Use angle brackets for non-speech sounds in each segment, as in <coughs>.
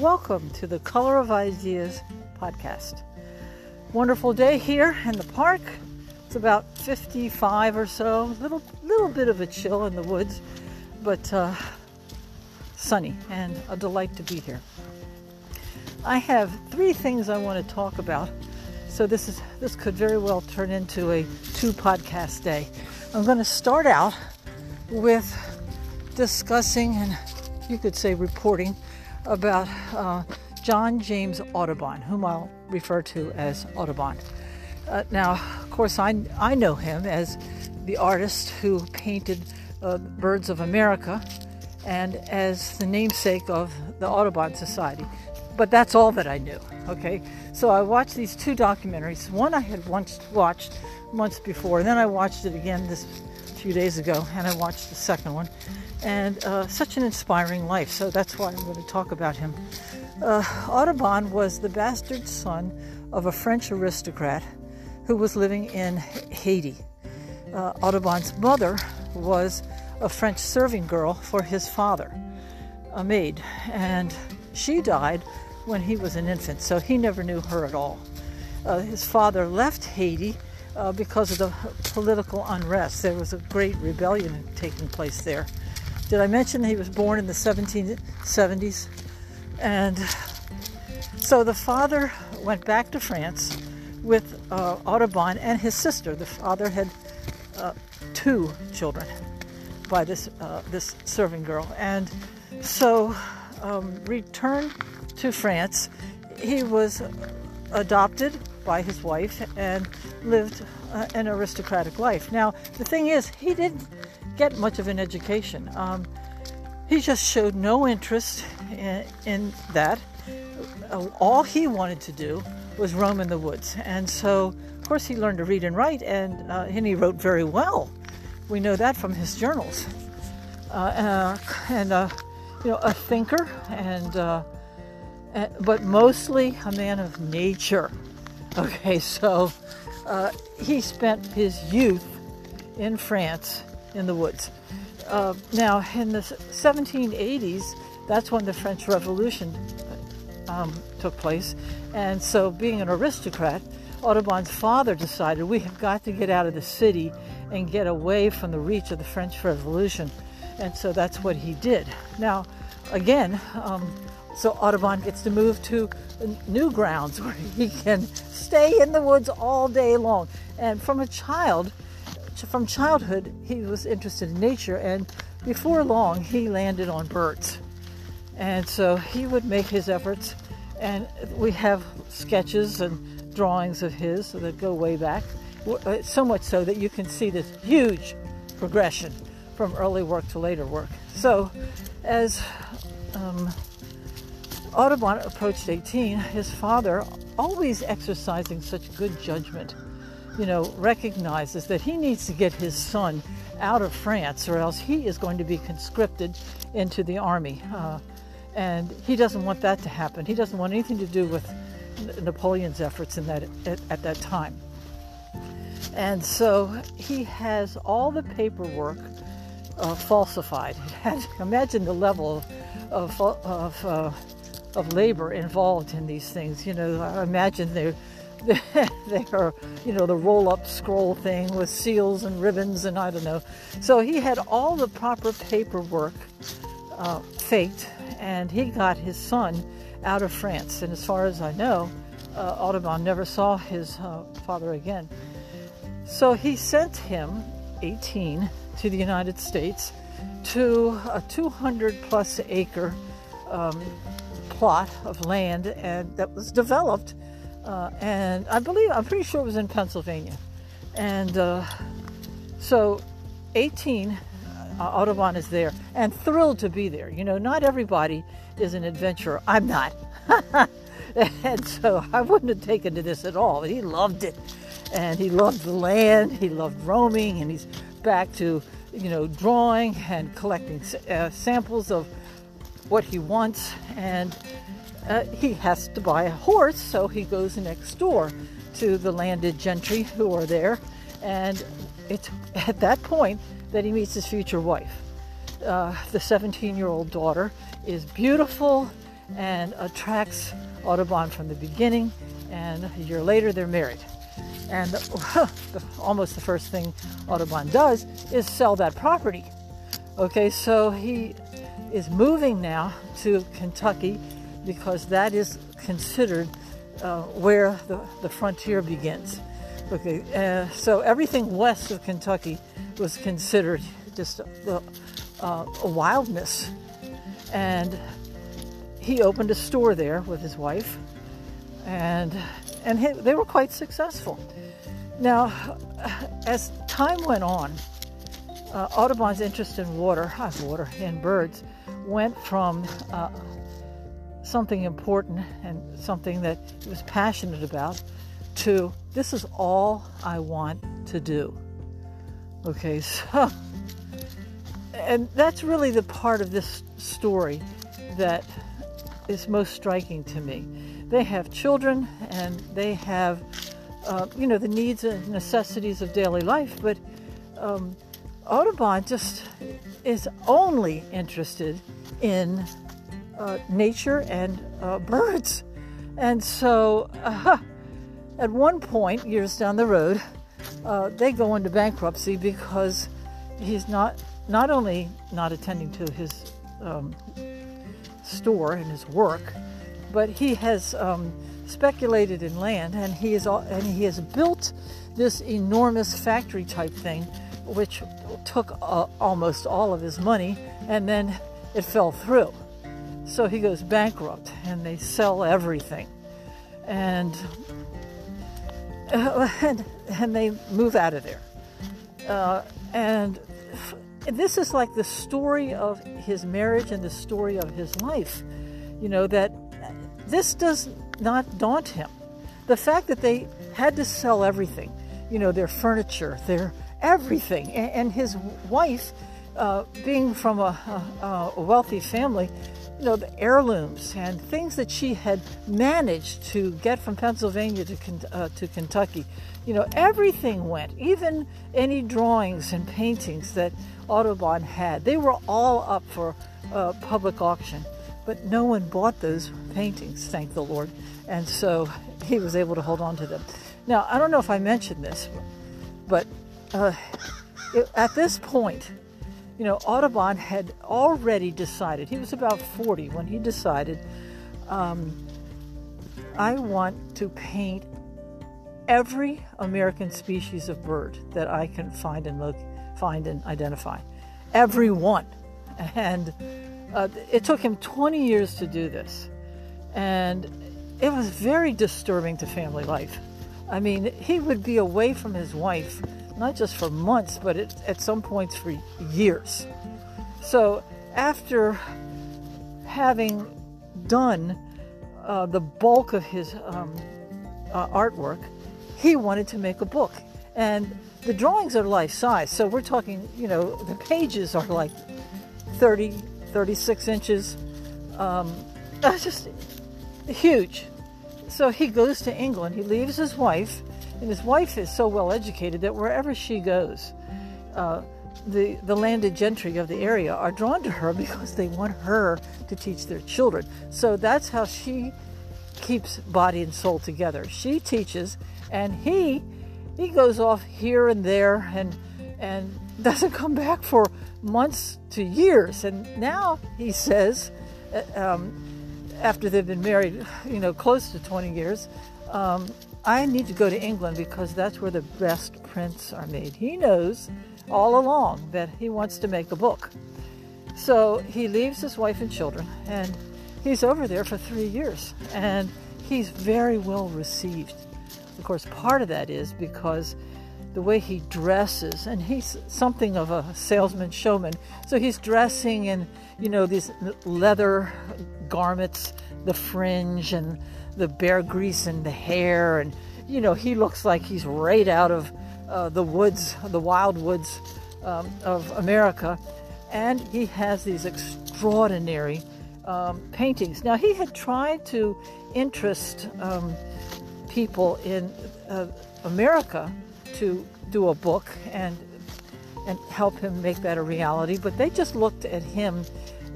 Welcome to the Color of Ideas podcast. Wonderful day here in the park. It's about 55 or so, little little bit of a chill in the woods, but uh, sunny and a delight to be here. I have three things I want to talk about, so this is this could very well turn into a two podcast day. I'm going to start out with discussing and you could say reporting about uh, John James Audubon, whom I'll refer to as Audubon. Uh, now, of course, I, I know him as the artist who painted uh, Birds of America and as the namesake of the Audubon Society. But that's all that I knew, okay? So I watched these two documentaries. One I had once watched months before, and then I watched it again this few days ago, and I watched the second one. And uh, such an inspiring life, so that's why I'm going to talk about him. Uh, Audubon was the bastard son of a French aristocrat who was living in Haiti. Uh, Audubon's mother was a French serving girl for his father, a maid, and she died when he was an infant, so he never knew her at all. Uh, his father left Haiti uh, because of the political unrest. There was a great rebellion taking place there. Did I mention he was born in the 1770s? And so the father went back to France with uh, Audubon and his sister. The father had uh, two children by this uh, this serving girl, and so um, returned to France. He was adopted by his wife and lived uh, an aristocratic life. Now, the thing is, he didn't get much of an education. Um, he just showed no interest in, in that. Uh, all he wanted to do was roam in the woods. And so, of course, he learned to read and write, and, uh, and he wrote very well. We know that from his journals. Uh, uh and, uh, you know, a thinker, and, uh, but mostly a man of nature. Okay, so he spent his youth in France in the woods. Uh, now, in the 1780s, that's when the French Revolution um, took place. And so, being an aristocrat, Audubon's father decided we have got to get out of the city and get away from the reach of the French Revolution. And so that's what he did. Now, again, um, so Audubon gets to move to new grounds <laughs> where he can stay in the woods all day long. And from a child, from childhood, he was interested in nature, and before long, he landed on birds. And so he would make his efforts, and we have sketches and drawings of his that go way back, uh, so much so that you can see this huge progression from early work to later work. So, as um, Audubon approached 18, his father, always exercising such good judgment, you know, recognizes that he needs to get his son out of France or else he is going to be conscripted into the army. Uh, and he doesn't want that to happen. He doesn't want anything to do with Napoleon's efforts in that, at, at that time. And so he has all the paperwork uh, falsified. <laughs> Imagine the level of, of, of uh, of labor involved in these things. You know, imagine they're <laughs> they are, you know, the roll-up scroll thing with seals and ribbons and I don't know. So he had all the proper paperwork uh, faked, and he got his son out of France. And as far as I know, uh, Audubon never saw his uh, father again. So he sent him, 18, to the United States to a 200 plus acre um, plot of land and that was developed, uh, and I believe I'm pretty sure it was in Pennsylvania, and uh, so 18 uh, Audubon is there and thrilled to be there. You know, not everybody is an adventurer. I'm not. <laughs> and so I wouldn't have taken to this at all. But He loved it. And he loved the land, he loved roaming, and he's back to, you know, drawing and collecting uh, samples of what he wants, and uh, he has to buy a horse, so he goes next door to the landed gentry who are there, and it's <laughs> at that point that he meets his future wife. Uh, the 17 year old daughter is beautiful and attracts Audubon from the beginning. And a year later, they're married. And <laughs> the, almost the first thing Audubon does is sell that property. Okay, so he is moving now to Kentucky because that is considered uh, where the, the frontier begins. Okay, uh, so everything west of Kentucky was considered just a, uh, a wildness. And he opened a store there with his wife, and and he, they were quite successful. Now, as time went on, uh, Audubon's interest in water, water in birds, went from uh, something important and something that he was passionate about to this is all I want to do. Okay, <laughs> so, and that's really the part of this story that is most striking to me. They have children and they have, uh, you know, the needs and necessities of daily life, but um, Audubon just is only interested in uh, nature and uh, birds. And so, uh, <laughs> at one point, years down the road, uh, they go into bankruptcy because he's not not only not attending to his um, store and his work, but he has um, speculated in land and he is and he has built this enormous factory type thing, which took uh, almost all of his money, and then it fell through. So he goes bankrupt, and they sell everything, and uh, <laughs> and, and they move out of there. Uh, and this is like the story of his marriage and the story of his life. You know, that this does not daunt him. The fact that they had to sell everything, you know, their furniture, their everything, and, and his wife, uh, being from a, a, a wealthy family, you know, the heirlooms and things that she had managed to get from Pennsylvania to, uh, to Kentucky. You know, everything went, even any drawings and paintings that Audubon had. They were all up for uh, public auction, but no one bought those paintings, thank the Lord. And so he was able to hold on to them. Now, I don't know if I mentioned this, but uh, it, at this point, you know, Audubon had already decided, he was about 40 when he decided, um, I want to paint every American species of bird that I can find and look, find and identify. Every one. And uh, it took him 20 years to do this. And it was very disturbing to family life. I mean, he would be away from his wife not just for months, but it, at some points for years. So after having done uh, the bulk of his um, uh, artwork, he wanted to make a book. And the drawings are life size. So we're talking, you know, the pages are like 30, 36 inches. Um, <laughs> just huge. So he goes to England. He leaves his wife and his wife is so well educated that wherever she goes, uh, the, the landed gentry of the area are drawn to her <laughs> because they want her to teach their children. So that's how she keeps body and soul together. She teaches, and he he goes off here and there and and <laughs> doesn't come back for months to years. And now he says, uh, um, after they've been married, <sighs> you know, close to 20 years, um, I need to go to England because that's where the best prints are made. He knows all along that he wants to make a book. So he leaves his wife and children and he's over there for three years and he's very well received. Of course, part of that is because the way he dresses, and he's something of a salesman showman. So he's dressing in, you know, these leather garments, the fringe and the bear grease and the hair, and you know he looks like he's right out of uh, the woods, the wild woods um, of America, and he has these extraordinary um, paintings. Now he had tried to interest um, people in uh, America to do a book and and help him make that a reality, but they just looked at him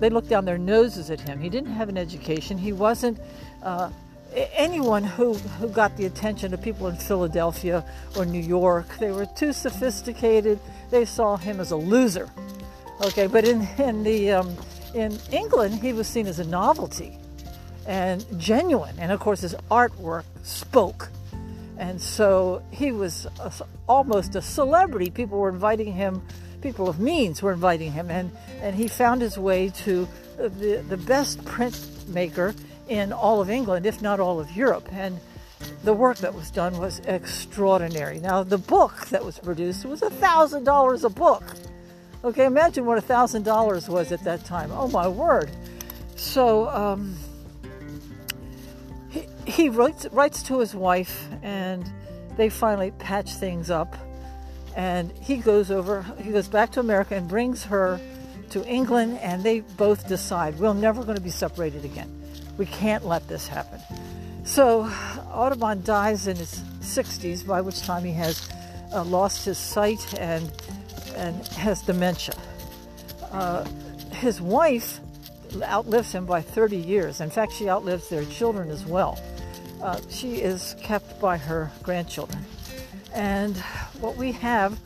they looked down their noses at him. He didn't have an education. He wasn't uh, anyone who, who got the attention of people in Philadelphia or New York. They were too sophisticated. They saw him as a loser. Okay, but in, in, the, um, in England, he was seen as a novelty and genuine. And of course, his artwork spoke. And so he was a, almost a celebrity. People were inviting him, people of means were inviting him, and, and he found his way to the, the best printmaker in all of England, if not all of Europe. And the work that was done was extraordinary. Now, the book that was produced was $1,000 a book. Okay, imagine what $1,000 was at that time. Oh, my word. So, um, he, he writes, writes to his wife, and they finally patch things up. And he goes over, he goes back to America and brings her to England, and they both decide we're never going to be separated again. We can't let this happen. So Audubon dies in his 60s, by which time he has uh, lost his sight and, and has dementia. Uh, his wife outlives him by 30 years. In fact, she outlives their children as well. Uh, she is kept by her grandchildren. And what we have,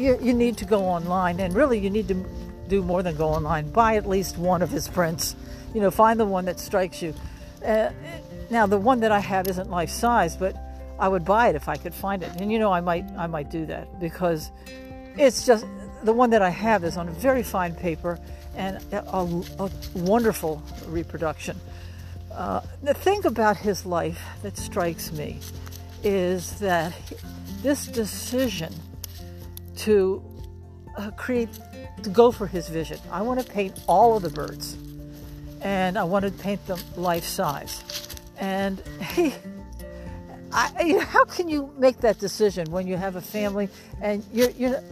you, you need to go online, and really you need to do more than go online. Buy at least one of his prints you know, find the one that strikes you. Uh, now, the one that I have isn't life size, but I would buy it if I could find it. And you know, I might, I might do that because it's just the one that I have is on a very fine paper and a, a wonderful reproduction. Uh, the thing about his life that strikes me is that this decision to uh, create, to go for his vision. I want to paint all of the birds and I wanted to paint them life size. And he, I, how can you make that decision when you have a family and you're, you're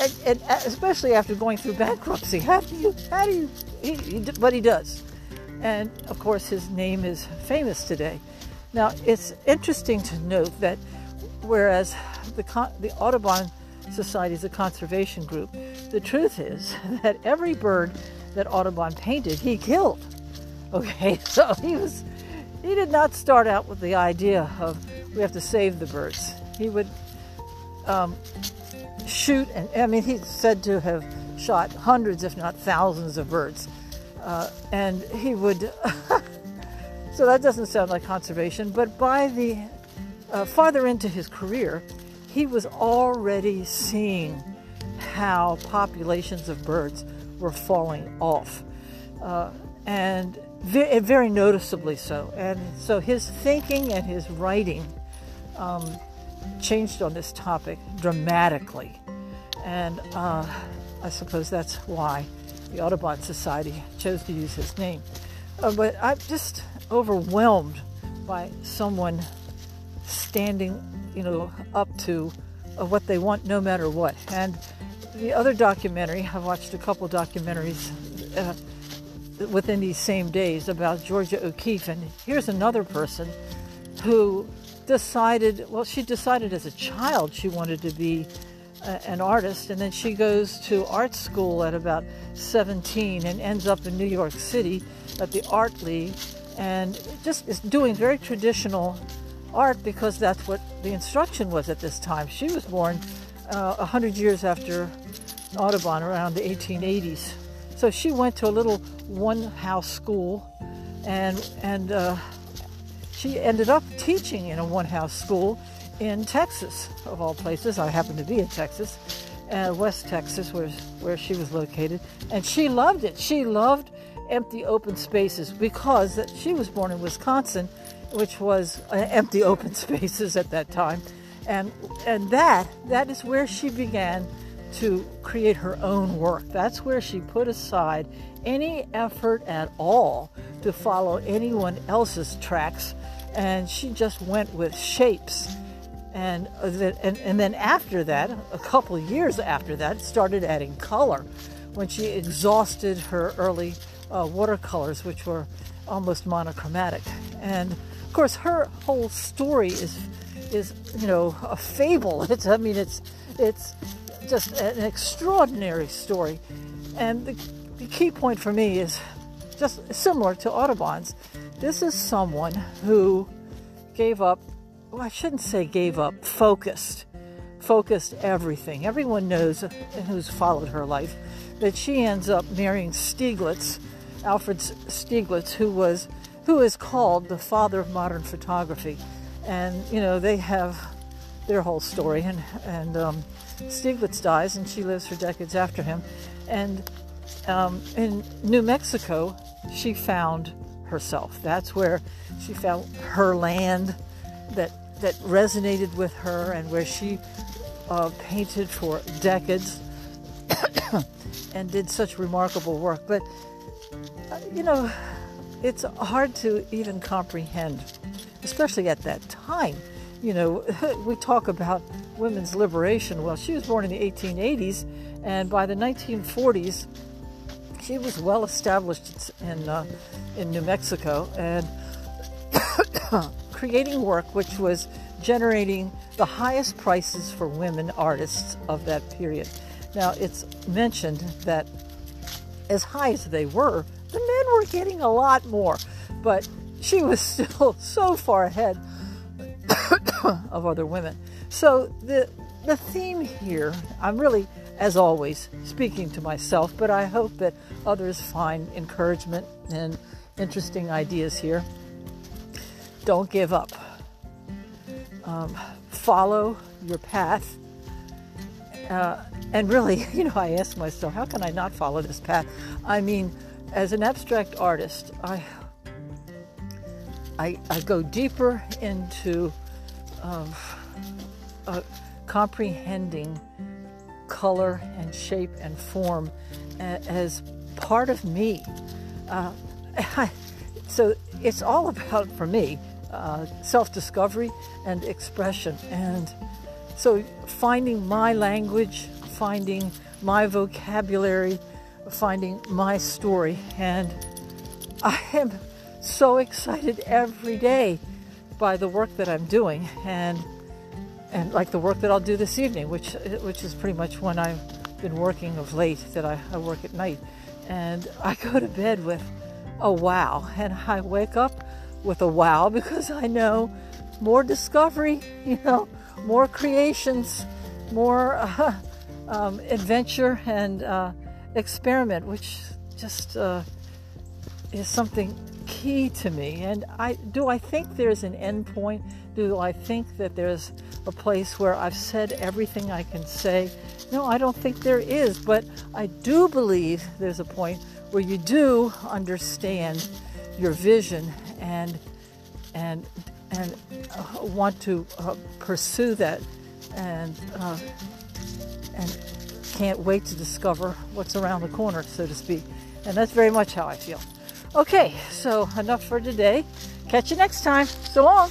and, and especially after going through bankruptcy? How do you, how do you, he, he, but he does. And of course, his name is famous today. Now, it's interesting to note that whereas the, the Audubon Society is a conservation group, the truth is <laughs> that every bird that Audubon painted, he killed. Okay, <laughs> so he was he did not start out with the idea of we have to save the birds. He would um, shoot, and I mean, he's said to have shot hundreds, if not thousands, of birds. Uh, and he would, <laughs> so that doesn't sound like conservation, but by the uh, farther into his career, he was already seeing how populations of birds were falling off, uh, and very, very, noticeably so. And so his thinking and his writing um, changed on this topic dramatically, and uh, I suppose that's why the Audubon Society chose to use his name. Uh, but I'm just overwhelmed by someone standing, you know, up to uh, what they want no matter what. And the other documentary, I've watched a couple documentaries uh, within these same days about Georgia O'Keeffe, and here's another person who decided, well, she decided as a child she wanted to be a, an artist, and then she goes to art school at about 17 and ends up in New York City at the Art League, and just is doing very traditional art because that's what the instruction was at this time. She was born uh, 100 years after Audubon, around the 1880s. So she went to a little one-house school, and and uh, she ended up teaching in a one-house school in Texas, of all places. I happen to be in Texas, uh, West Texas, where where she was located, and she loved it. She loved empty open spaces because she was born in Wisconsin, which was uh, empty open <laughs> spaces at that time and and that that is where she began to create her own work. That's where she put aside any effort at all to follow anyone else's tracks. And she just went with shapes. And, and, and then after that a couple years after that started adding color when she exhausted her early uh, watercolors which were almost monochromatic. And of course her whole story is is you know a fable. <laughs> It's I mean it's it's just an extraordinary story, and the, the key point for me is just similar to Audubon's. This is someone who gave up, well, I shouldn't say gave up, focused. Focused everything. Everyone knows who's followed her life that she ends up marrying Stieglitz, Alfred Stieglitz, who was who is called the father of modern photography. And you know they have their whole story, and and um, Stieglitz dies, and she lives for decades after him. And um, in New Mexico, she found herself. That's where she found her land that that resonated with her, and where she uh, painted for decades <coughs> and did such remarkable work. But uh, you know, it's hard to even comprehend, especially at that time. You know, <laughs> we talk about women's liberation. Well, she was born in the 1880s, and by the 1940s, she was well established in uh, in New Mexico and <coughs> creating work which was generating the highest prices for women artists of that period. Now, it's mentioned that as high as they were, the men were getting a lot more, but she was still <laughs> so far ahead <coughs> of other women. So the the theme here, I'm really, as always, speaking to myself, but I hope that others find encouragement and interesting ideas here. Don't give up. Um, follow your path. Uh, and really, <laughs> you know, I ask myself, how can I not follow this path? I mean, as an abstract artist, I I, I go deeper into um, uh, comprehending color and shape and form as part of me. Uh, <laughs> so it's all about, for me, uh, self discovery and expression. And so finding my language, finding my vocabulary, finding my story. And I am so excited every day by the work that I'm doing and and like the work that I'll do this evening, which which is pretty much when I've been working of late, that I, I work at night. And I go to bed with a wow, and I wake up with a wow because I know more discovery, <laughs> you know, more creations, more uh, <laughs> um, adventure and uh, experiment, which just uh, is something key to me. And I do I think there's an end point? Do I think that there's a place where I've said everything I can say? No, I don't think there is, but I do believe there's a point where you do understand your vision and and and uh, want to uh, pursue that and uh, and can't wait to discover what's around the corner, so to speak. And that's very much how I feel. Okay, so enough for today. Catch you next time. So long.